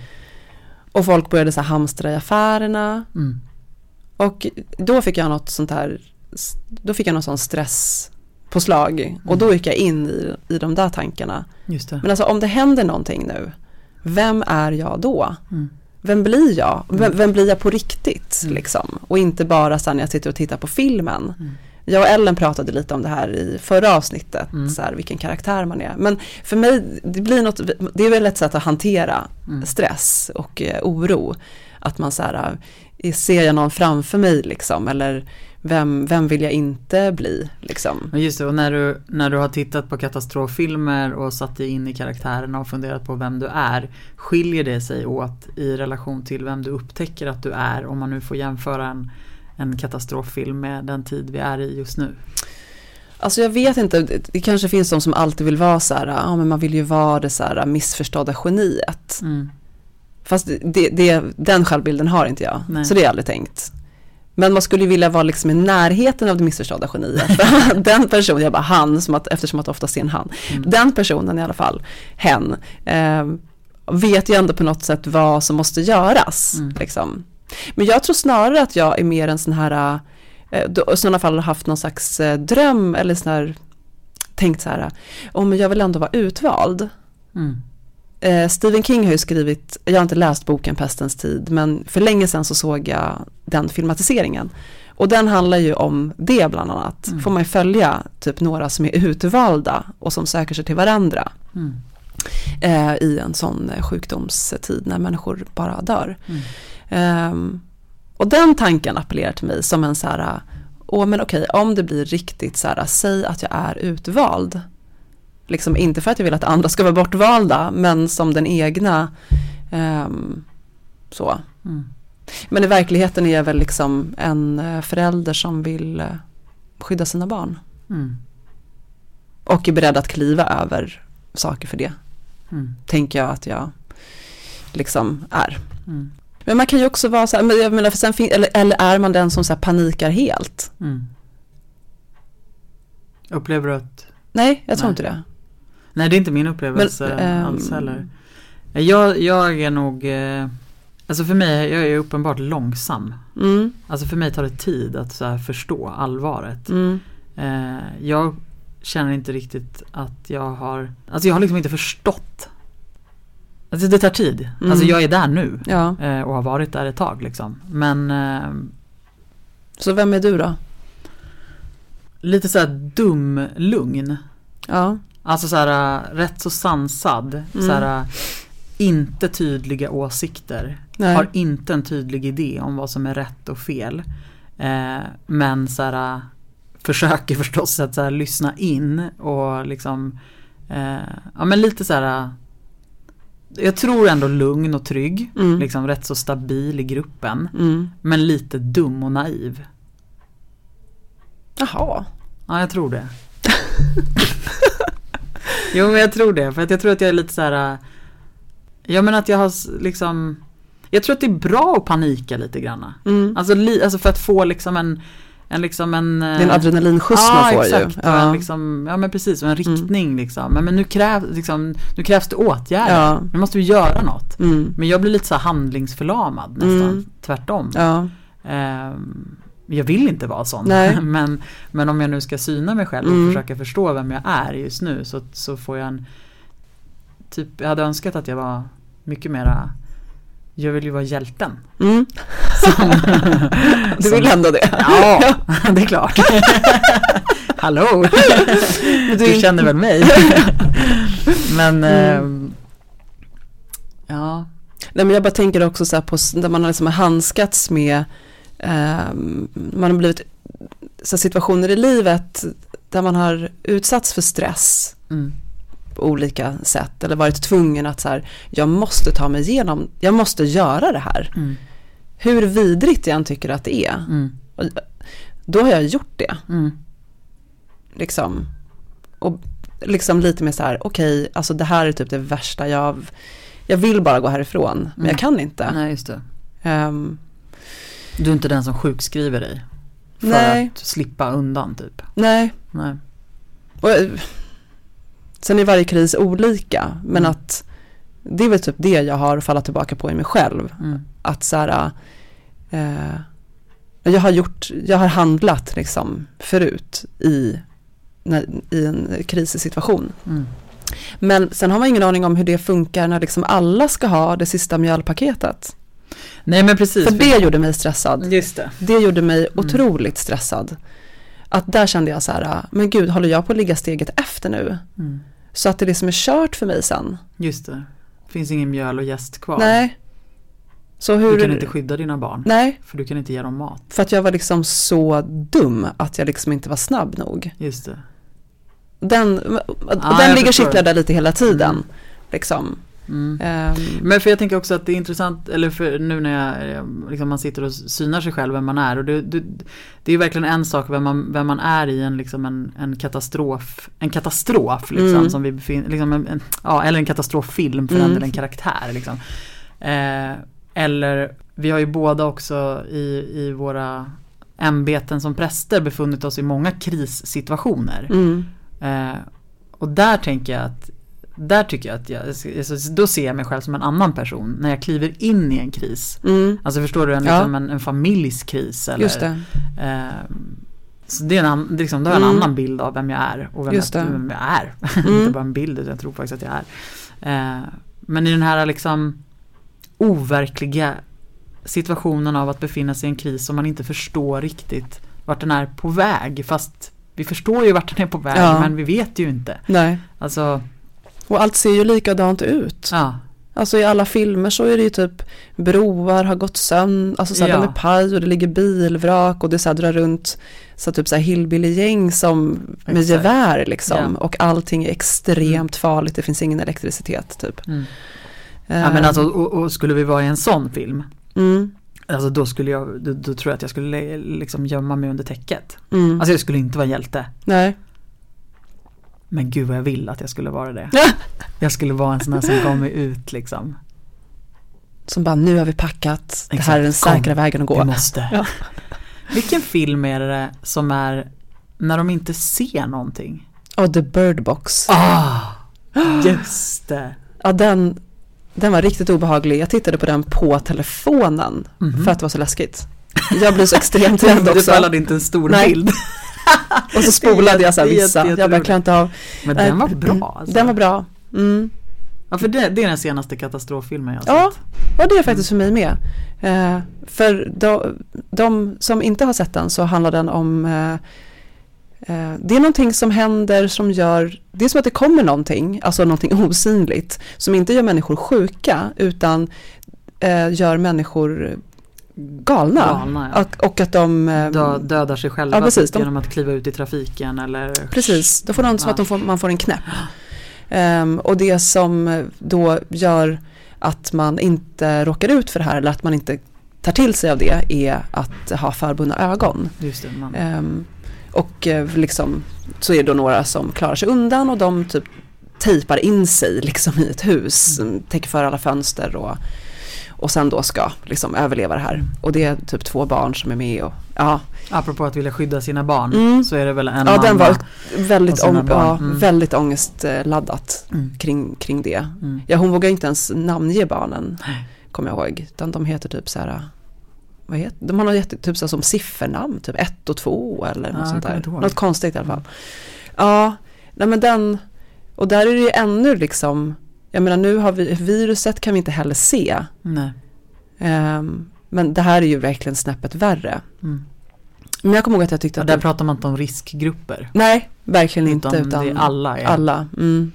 Och folk började så här hamstra i affärerna. mm, Och då fick jag något sånt här, då fick jag någon sån stresspåslag. Och då gick jag in i, i de där tankarna. Men alltså om det händer någonting nu, vem är jag då? Mm, Vem blir jag? Vem, vem blir jag på riktigt? Mm. Liksom? Och inte bara så när jag sitter och tittar på filmen. Mm. Jag och Ellen pratade lite om det här i förra avsnittet, Mm. så här, vilken karaktär man är. Men för mig, det blir något, det är väl ett sätt att hantera Mm. stress och eh, oro. Att man så här, eh, ser jag någon framför mig liksom? Eller vem, vem vill jag inte bli liksom? Just det, och när du, när du har tittat på katastroffilmer och satt dig in i karaktärerna och funderat på vem du är, skiljer det sig åt i relation till vem du upptäcker att du är om man nu får jämföra en, en katastroffilm med den tid vi är i just nu? Alltså jag vet inte, det, det kanske finns de som alltid vill vara så här, ja men man vill ju vara det så här missförstådda geniet. Mm. Fast det, det, den självbilden har inte jag, Nej. så det har jag aldrig tänkt. Men man skulle ju vilja vara liksom i närheten av det missförstådda geniet. Den personen, jag bara han, som att, eftersom att ofta ser en han. Mm. Den personen i alla fall, hen, eh, vet ju ändå på något sätt vad som måste göras. Mm. Liksom. Men jag tror snarare att jag är mer en sån här, eh, i sådana fall haft någon slags eh, dröm eller sån här, tänkt så här, oh, men jag vill ändå vara utvald. Mm. Eh, Stephen King har ju skrivit, jag har inte läst boken Pestens tid, men för länge sedan så såg jag den filmatiseringen. Och den handlar ju om det bland annat. Mm. Får man ju följa typ några som är utvalda och som söker sig till varandra Mm. eh, i en sån eh, sjukdomstid när människor bara dör. Mm. Ehm, och den tanken appellerar till mig som en så här, åh men okej, om det blir riktigt så här, säg att jag är utvald. Liksom inte för att jag vill att andra ska vara bortvalda, men som den egna. ehm, så. Mm. Men i verkligheten är jag väl liksom en eh, förälder som vill eh, skydda sina barn. Mm. Och är beredd att kliva över saker för det. Mm. Tänker jag att jag liksom är. Mm. Men man kan ju också vara så här, men jag menar, för sen fin- eller, eller är man den som så panikar helt? Mm. Upplever du att Nej, jag tror Nej. inte det. Nej det är inte min upplevelse Men, ehm, alls heller. Jag, jag är nog, eh, alltså för mig, jag är uppenbart långsam. Mm, Alltså för mig tar det tid att så förstå allvaret. mm, Eh, jag känner inte riktigt att jag har, alltså jag har liksom inte förstått. Alltså det tar tid. Mm. Alltså jag är där nu ja. eh, och har varit där ett tag liksom. Men Så vem är du då? lite så här dum lugn. Ja. Alltså så här äh, rätt så sansad. Mm. Så här, äh, inte tydliga åsikter. Nej. Har inte en tydlig idé om vad som är rätt och fel. Eh, men så här, försöker förstås att så här, lyssna in och liksom eh, Ja men lite så här. Jag tror ändå lugn och trygg. Mm. Liksom rätt så stabil i gruppen. Mm. Men lite dum och naiv. Jaha. Ja, jag tror det. jo, men jag tror det. För att jag tror att jag är lite så här. äh, Jag menar att jag har liksom. Jag tror att det är bra att panika lite grann. Mm. Alltså, li, alltså för att få liksom en. En liksom en. Det är en adrenalinskjuts ja, man får exakt. ju. Ja. Ja. Liksom, ja men precis, och en riktning liksom. Men, men nu, kräv, liksom, nu krävs det åtgärder. Ja. Nu måste vi göra något. Mm. Men jag blir lite så handlingsförlamad nästan. Mm. Tvärtom. Ja. Ehm, jag vill inte vara sån. Nej. men, men om jag nu ska syna mig själv och Mm. försöka förstå vem jag är just nu så, så får jag en Typ, jag hade önskat att jag var mycket mera Jag vill ju vara hjälten. Mm. Som, Du vill som- ändå det? Ja, det är klart. Hallå! du känner väl mig? men mm. eh, ja. Nej men jag bara tänker också så på där man har liksom handskats med man har blivit så situationer i livet där man har utsatts för stress mm. på olika sätt eller varit tvungen att så här, jag måste ta mig igenom, jag måste göra det här. Mm. Hur vidrigt jag än tycker att det är. Mm. Då har jag gjort det. Mm. Liksom. Och liksom lite mer så här, okej, okay, alltså det här är typ det värsta jag, jag vill bara gå härifrån, men jag mm. kan inte. Nej, just det. Um, du är inte den som sjukskriver dig? För nej. att slippa undan typ? Nej. nej. Och, sen är varje kris olika, men mm. att det är väl typ det jag har fallit tillbaka på i mig själv. Mm. Att så här, eh, jag har gjort, jag har handlat liksom förut i, när, i en krissituation. Mm. Men sen har man ingen aning om hur det funkar när liksom alla ska ha det sista mjölpaketet. Nej men precis. För det gjorde mig stressad. Just det. det gjorde mig mm. otroligt stressad. Att där kände jag så här, men gud håller jag på att ligga steget efter nu? Mm. Så att det liksom är kört för mig sen. Just det. Finns ingen mjöl och jäst kvar. Nej. Så hur, du kan inte skydda dina barn. Nej. För du kan inte ge dem mat. För att jag var liksom så dum att jag liksom inte var snabb nog. Just det. Den, ah, den ligger kittlad där lite hela tiden. Mm. Liksom. Mm. Um, Men för jag tänker också att det är intressant, eller för nu när jag, liksom man sitter och synar sig själv vem man är. Och det, det, det är verkligen en sak vem man, vem man är i en, liksom en, en katastrof, en katastrof liksom, mm. som vi befinner, liksom en, en, ja, eller en katastroffilm för mm. en karaktär. Liksom. Eh, eller vi har ju båda också i, i våra ämbeten som präster befunnit oss i många krissituationer. Mm. Eh, och där tänker jag att där tycker jag att jag, alltså, då ser jag mig själv som en annan person när jag kliver in i en kris. Mm. Alltså förstår du, en, ja. liksom en, en familjs kris. Eller, Just det. Eh, så det är en, liksom, då har jag en mm. annan bild av vem jag är och vem, jag, vem jag, är. Mm. Inte bara en bild utan jag tror faktiskt att jag är. Eh, men i den här liksom overkliga situationen av att befinna sig i en kris som man inte förstår riktigt vart den är på väg. Fast vi förstår ju vart den är på väg ja. men vi vet ju inte. Nej. Alltså, och allt ser ju likadant ut. Ja. Alltså i alla filmer så är det ju typ broar har gått sönder, alltså så här, ja. de är paj och det ligger bilvrak och det så här drar runt så typ så här hillbilly-gäng som med Exakt. gevär liksom ja. och allting är extremt mm. farligt, det finns ingen elektricitet typ. Mm. Ja men alltså och, och, skulle vi vara i en sån film mm. Alltså då skulle jag, då, då, tror jag att jag skulle liksom gömma mig under täcket. Mm. Alltså jag skulle inte vara hjälte. Nej. Men gud vad jag vill att jag skulle vara det. jag skulle vara en sån här som gav mig ut liksom. Som bara, nu har vi packat, Exakt. det här är den säkra Kom, vägen att gå. Vi måste. Ja. Vilken film är det som är när de inte ser någonting? Ja, oh, The Bird Box. Ah, just det. Ja, den, den var riktigt obehaglig. Jag tittade på den på telefonen mm -hmm. för att det var så läskigt. Jag blev så extremt rädd också. Du spelade inte en stor Nej. bild. och så spolade jag så här vissa. Jag bara klarar inte av. Men den var bra. Alltså. Den var bra. Mm. Ja för det, det, är den senaste katastroffilmen jag har ja, sett. Ja, och det är faktiskt mm. för mig med. Eh, för de, de, som inte har sett den så handlar den om eh, eh, det är någonting som händer som gör, det är som att det kommer någonting, alltså någonting osynligt, som inte gör människor sjuka utan eh, gör människor galna. galna ja. och, och, att de Dö, dödar sig själva ja, precis, genom att kliva ut i trafiken eller Precis, då får de som ja. att de får, man får en knäpp. Um, och det som då gör att man inte råkar ut för det här eller att man inte tar till sig av det är att ha förbundna ögon. Just det, um, och eh, liksom så är det då några som klarar sig undan och de typ tejpar in sig liksom i ett hus, mm. täcker för alla fönster och och sen då ska liksom överleva det här. Och det är typ två barn som är med och ja. Apropå att vilja skydda sina barn mm. så är det väl en Ja den var väldigt, ång ja, mm. väldigt ångestladdat mm. kring, kring det. Mm. Ja hon vågar inte ens namnge barnen kommer jag ihåg. Utan de heter typ så här vad heter, de har något typ så som siffernamn, typ ett och två eller något ja, sånt där. Något konstigt i alla fall. Ja, nej men den, och där är det ju ännu liksom jag menar nu har vi, viruset kan vi inte heller se. Um, men det här är ju verkligen snäppet värre. Mm. Men jag kommer ihåg att jag tyckte Och att där det, pratar man inte om riskgrupper. Nej, verkligen inte. Utan, Utan det är alla. Är. alla. Mm.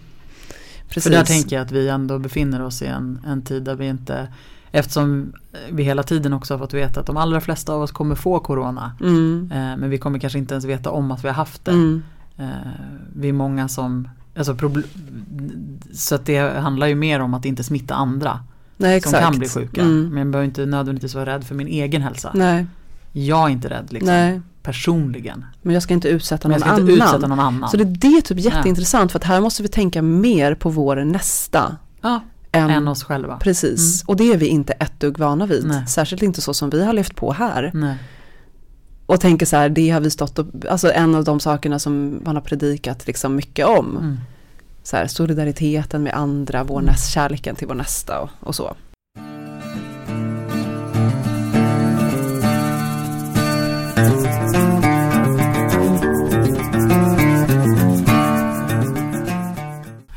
Precis. För där tänker jag att vi ändå befinner oss i en, en tid där vi inte Eftersom vi hela tiden också har fått veta att de allra flesta av oss kommer få corona. Mm. Eh, men vi kommer kanske inte ens veta om att vi har haft det. Mm. Eh, vi är många som alltså Så att det handlar ju mer om att inte smitta andra Nej, som kan bli sjuka. Mm. Men jag behöver inte nödvändigtvis vara rädd för min egen hälsa. Nej, Jag är inte rädd liksom, nej. personligen. Men jag ska inte utsätta någon ska inte annan. utsätta någon annan. Så det, det är typ jätteintressant för att här måste vi tänka mer på vår nästa. ja, Än, än oss själva. Precis, och det är vi inte ett dugg vana vid. Nej. Särskilt inte så som vi har levt på här. Nej. Och tänker så här, det har vi stått och, alltså en av de sakerna som man har predikat liksom mycket om. Mm. Så här, solidariteten med andra, vår näst, kärleken till vår nästa och, och så.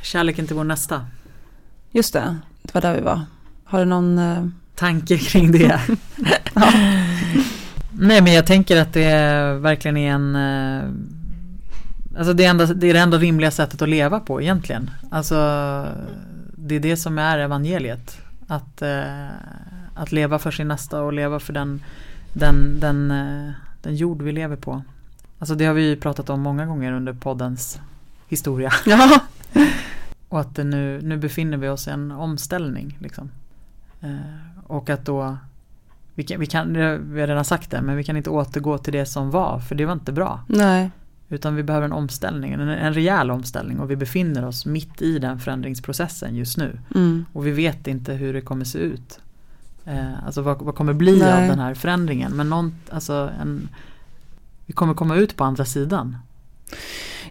Kärleken till vår nästa. Just det, det var där vi var. Har du någon, eh, Tanke kring det. Nej men jag tänker att det verkligen är en eh, Alltså det är, enda, det är det enda rimliga sättet att leva på egentligen. Alltså det är det som är evangeliet. Att, eh, att leva för sin nästa och leva för den, den, den, eh, den jord vi lever på. Alltså det har vi ju pratat om många gånger under poddens historia. ja, Och att nu, nu befinner vi oss i en omställning. Liksom. Och att då, vi kan, vi, kan, vi har redan sagt det, men vi kan inte återgå till det som var, för det var inte bra. nej, Utan vi behöver en omställning, en, en rejäl omställning och vi befinner oss mitt i den förändringsprocessen just nu. mm. Och vi vet inte hur det kommer se ut. Eh, alltså vad, vad kommer bli Nej. av den här förändringen. Men någon, alltså en, vi kommer komma ut på andra sidan.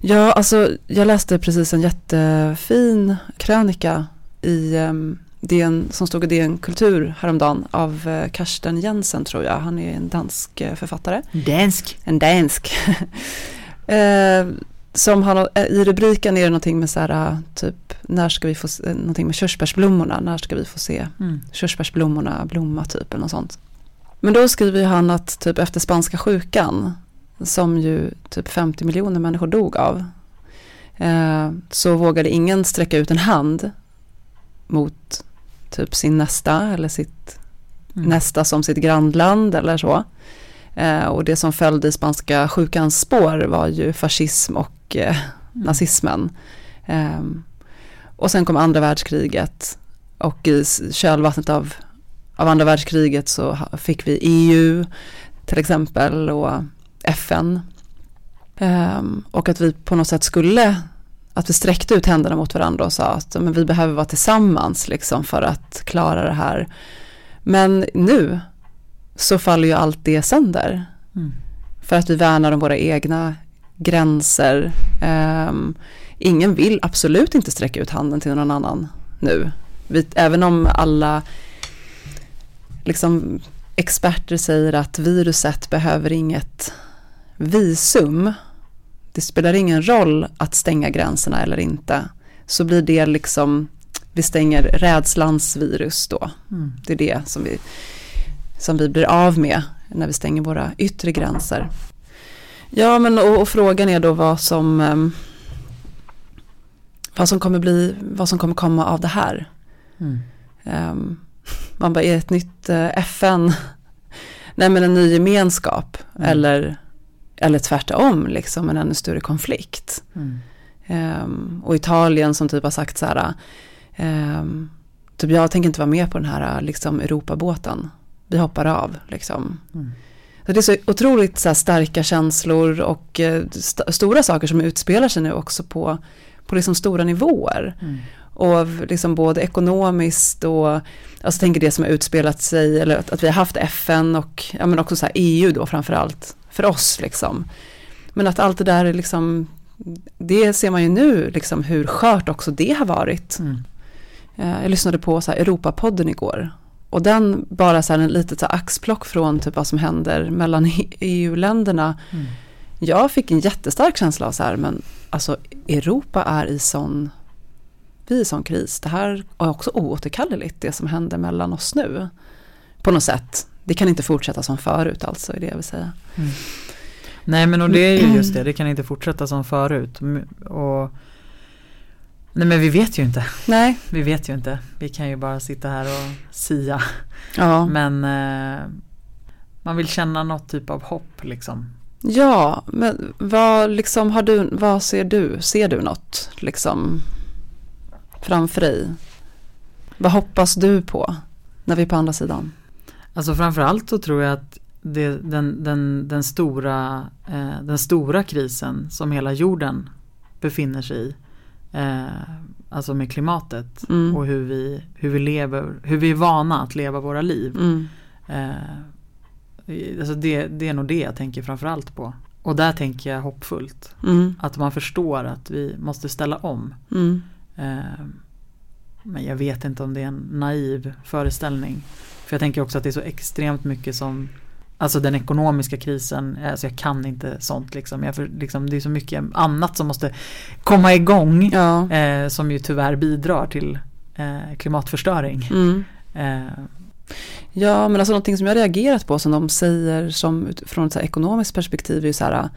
Ja, alltså jag läste precis en jättefin krönika i um, DN, som stod i DN Kultur häromdagen av eh, Karsten Jensen tror jag. Han är en dansk eh, författare. Dansk. En dansk. eh, som har, nå- eh, I rubriken är det någonting med så här, typ, när ska vi få, se- någonting med körsbärsblommorna, när ska vi få se Mm. körsbärsblommorna blomma typ eller något sånt. Men då skriver han att typ efter spanska sjukan, som ju typ 50 miljoner människor dog av, eh, så vågade ingen sträcka ut en hand mot typ sin nästa eller sitt Mm. nästa som sitt grannland eller så. Eh, och det som följde i spanska sjukans spår var ju fascism och eh, Mm. nazismen. Ehm, och sen kom andra världskriget och i kölvattnet av, av andra världskriget så fick vi EU till exempel och FN. Ehm, och att vi på något sätt skulle, att vi sträckte ut händerna mot varandra och sa att men vi behöver vara tillsammans liksom för att klara det här. Men nu så faller ju allt det sönder. Mm. För att vi värnar om våra egna gränser. Ehm, ingen vill absolut inte sträcka ut handen till någon annan nu. Vi, även om alla liksom, experter säger att viruset behöver inget visum. Det spelar ingen roll att stänga gränserna eller inte. Så blir det liksom, vi stänger rädslans virus då. Mm. Det är det som vi, som vi blir av med när vi stänger våra yttre gränser. Ja, men och, och frågan är då vad som, ehm, vad som kommer bli, vad som kommer komma av det här. Mm. Ehm, man bara, är ett nytt eh, FN, nej men en ny gemenskap Mm. eller, eller tvärtom, liksom en ännu större konflikt. Mm. Ehm, och Italien som typ har sagt så här, ehm, typ jag tänker inte vara med på den här liksom Europabåten. Vi hoppar av liksom. Mm. Så det är så otroligt så här, starka känslor och eh, st- stora saker som utspelar sig nu också på, på liksom stora nivåer. Mm. Och liksom både ekonomiskt och alltså tänker det som har utspelat sig eller att, att vi har haft FN och ja, men också så här EU då framförallt för oss liksom. Men att allt det där är liksom det ser man ju nu liksom hur skört också det har varit. Mm. Eh, Jag lyssnade på så här Europapodden igår. Och den bara så här en litet så här axplock från typ vad som händer mellan EU-länderna. Mm. Jag fick en jättestark känsla av så här, men alltså Europa är i sån, vi är i sån kris. Det här är också oåterkalleligt, det som händer mellan oss nu. På något sätt. Det kan inte fortsätta som förut alltså, är det jag vill säga. Mm. Nej men och det är ju just det, det kan inte fortsätta som förut. Och, nej men vi vet ju inte. Nej. Vi vet ju inte. Vi kan ju bara sitta här och sia. Ja. Men eh, man vill känna något typ av hopp liksom. Ja, men vad liksom har du, vad ser du? Ser du något liksom framför dig? Vad hoppas du på när vi är på andra sidan? Alltså framförallt så tror jag att det, den, den, den, stora, eh, den stora krisen som hela jorden befinner sig i. Eh, alltså med klimatet Mm. och hur vi, hur vi lever, hur vi är vana att leva våra liv. Mm. Eh, alltså det, det är nog det jag tänker framförallt på. Och där tänker jag hoppfullt. Mm. Att man förstår att vi måste ställa om. Mm. Eh, men jag vet inte om det är en naiv föreställning. För jag tänker också att det är så extremt mycket som Alltså den ekonomiska krisen, alltså jag kan inte sånt liksom. Jag för, liksom det är så mycket annat som måste komma igång. Ja. Eh, som ju tyvärr bidrar till eh, klimatförstöring. Mm. Eh, Ja, men alltså någonting som jag reagerat på som de säger som utifrån ett så ekonomiskt perspektiv är ju så här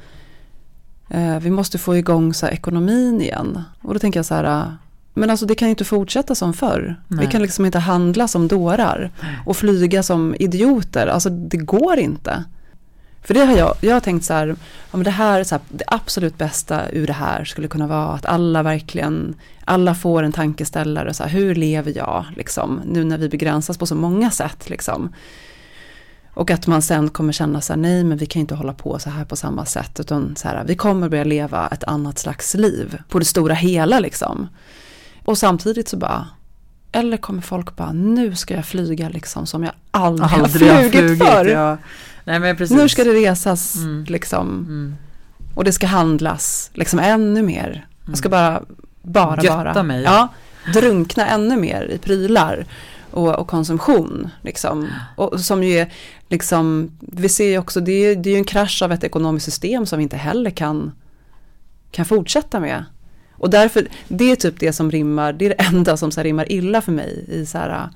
eh, vi måste få igång så ekonomin igen. Och då tänker jag så här men alltså det kan ju inte fortsätta som förr. Nej. Vi kan liksom inte handla som dårar och flyga som idioter. Alltså det går inte. För det har jag, jag har tänkt så här, ja, men det här, så här, det absolut bästa ur det här skulle kunna vara att alla verkligen, alla får en tankeställare, så här, hur lever jag, liksom, nu när vi begränsas på så många sätt, liksom. Och att man sen kommer känna så här, nej men vi kan inte hålla på så här på samma sätt, utan så här, vi kommer börja leva ett annat slags liv, på det stora hela liksom. Och samtidigt så bara, eller kommer folk bara, nu ska jag flyga liksom som jag aldrig, aldrig har flugit, förr. Ja. Nej, men precis. Nu ska det resas Mm. liksom. Mm. Och det ska handlas liksom ännu mer. Jag ska bara, bara, Götta bara. mig. Ja, drunkna ännu mer i prylar och, och konsumtion. Liksom. Och som ju är, liksom, vi ser ju också, det är, det är ju en krasch av ett ekonomiskt system som vi inte heller kan, kan fortsätta med. Och därför, det är typ det som rimmar, det är det enda som så rimmar illa för mig i så här,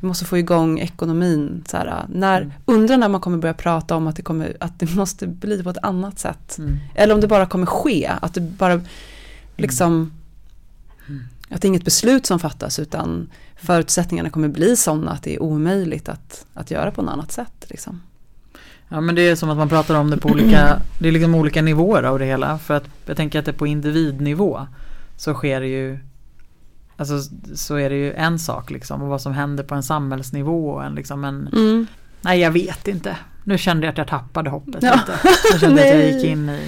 vi måste få igång ekonomin. Så här, när, Mm. Undrar när man kommer börja prata om att det, kommer, att det måste bli på ett annat sätt. Mm. Eller om det bara kommer ske, att det bara liksom Mm. att det är inget beslut som fattas utan förutsättningarna kommer bli sådana att det är omöjligt att, att göra på något annat sätt. Liksom. Ja men det är som att man pratar om det på olika, det är liksom olika nivåer av det hela. För att jag tänker att det på individnivå så sker det ju Alltså så är det ju en sak liksom och vad som händer på en samhällsnivå och en liksom en Mm. Nej jag vet inte. Nu kände jag att jag tappade hoppet Ja. lite. Jag kände att jag gick in i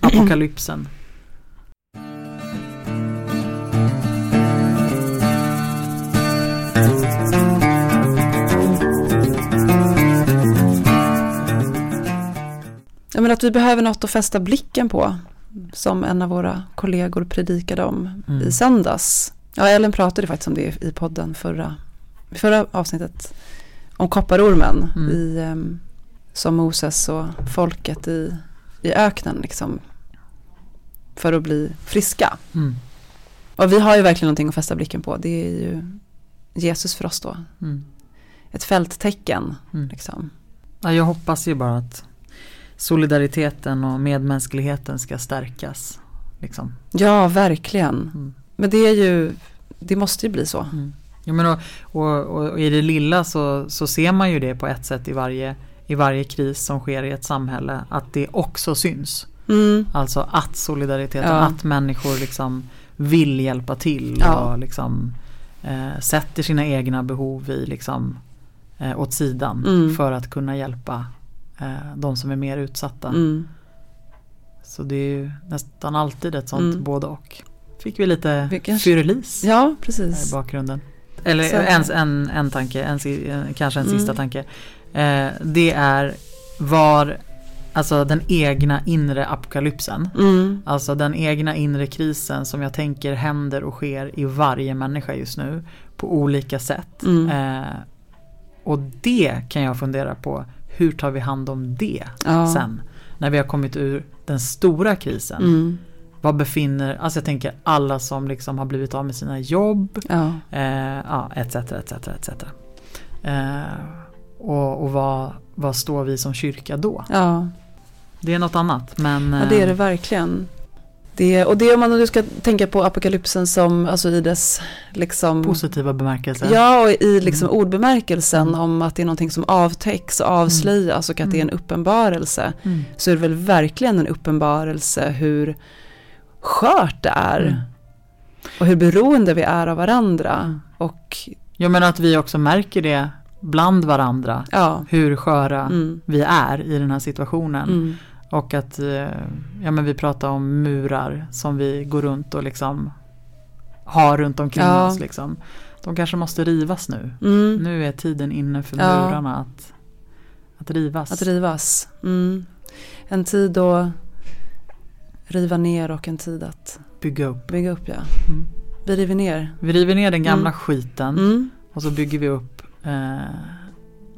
apokalypsen. Jag menar att vi behöver något att fästa blicken på. Som en av våra kollegor predikade om Mm. i söndags. Ja, Ellen pratade faktiskt om det i podden förra, förra avsnittet. Om kopparormen Mm. i, em, som Moses och folket i, i öknen liksom. För att bli friska. Mm. Och vi har ju verkligen någonting att fästa blicken på. Det är ju Jesus för oss då. Mm. Ett fälttecken. Mm. Liksom. Ja, jag hoppas ju bara att solidariteten och medmänskligheten ska stärkas. Liksom. Ja, verkligen. Mm. Men det är ju, det måste ju bli så. Mm. Ja, men och, och, och, i det lilla så, så ser man ju det på ett sätt i varje, i varje kris som sker i ett samhälle. Att det också syns. Mm. Alltså att solidariteten, Ja. att människor liksom vill hjälpa till Ja. och liksom eh, sätter sina egna behov i liksom eh, åt sidan Mm. för att kunna hjälpa de som är mer utsatta. Mm. Så det är ju nästan alltid ett sånt Mm. både och. Fick vi lite fyrelis Ja, i bakgrunden. Eller Så- en, en, en tanke, en, en, kanske en Mm. sista tanke. Eh, det är var, alltså den egna inre apokalypsen. Mm. Alltså den egna inre krisen som jag tänker händer och sker i varje människa just nu. På olika sätt. Mm. Eh, och det kan jag fundera på. Hur tar vi hand om det Ja. sen? När vi har kommit ur den stora krisen. Mm. Vad befinner, alltså jag tänker alla som liksom har blivit av med sina jobb. Ja. Eh, ja, etc, etc, etc. Eh, och och vad, vad står vi som kyrka då? Ja. det är något annat. Men, Ja, det är eh, det verkligen. Det, och det om man nu ska tänka på apokalypsen som, alltså i dess liksom positiva bemärkelser. Ja, och i liksom Mm. ordbemärkelsen Mm. om att det är någonting som avtäcks och avslöjas och att det är en Mm. uppenbarelse. Mm. Så är det väl verkligen en uppenbarelse hur skört det är. Mm. Och hur beroende vi är av varandra. Mm. Och Jag menar att vi också märker det bland varandra. ja. Hur sköra Mm. vi är i den här situationen. Och att eh, ja, men vi pratar om murar som vi går runt och liksom har runt omkring Ja. oss. Liksom. De kanske måste rivas nu. Mm. Nu är tiden inne för Ja. murarna att, att rivas. Att rivas. Mm. En tid att riva ner och en tid att Bygga upp. bygga upp. Ja. Mm. Vi river ner. Vi river ner den gamla Mm. skiten Mm. och så bygger vi upp eh,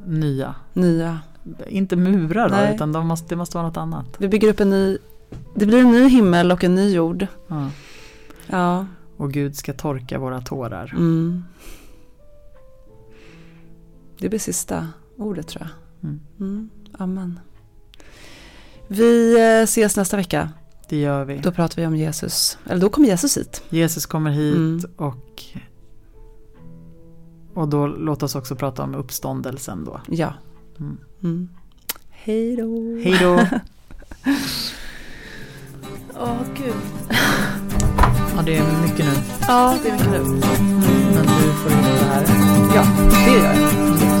nya. Nya. Inte murar då, utan de måste, det måste vara något annat. Vi bygger upp en ny, det blir en ny himmel och en ny jord. Ja. Ja. Och Gud ska torka våra tårar. Mm. Det blir sista ordet tror jag. Mm. Mm. Amen. Vi eh, ses nästa vecka. Det gör vi. Då pratar vi om Jesus. Eller då kommer Jesus hit. Jesus kommer hit Mm. och och då låt oss också prata om uppståndelsen då. Ja. Mm. Mm. Hej då. Hej då! Åh gud. Ja, det är mycket nu. Ja, det är mycket nu. Men du får in det här. Ja, det gör jag.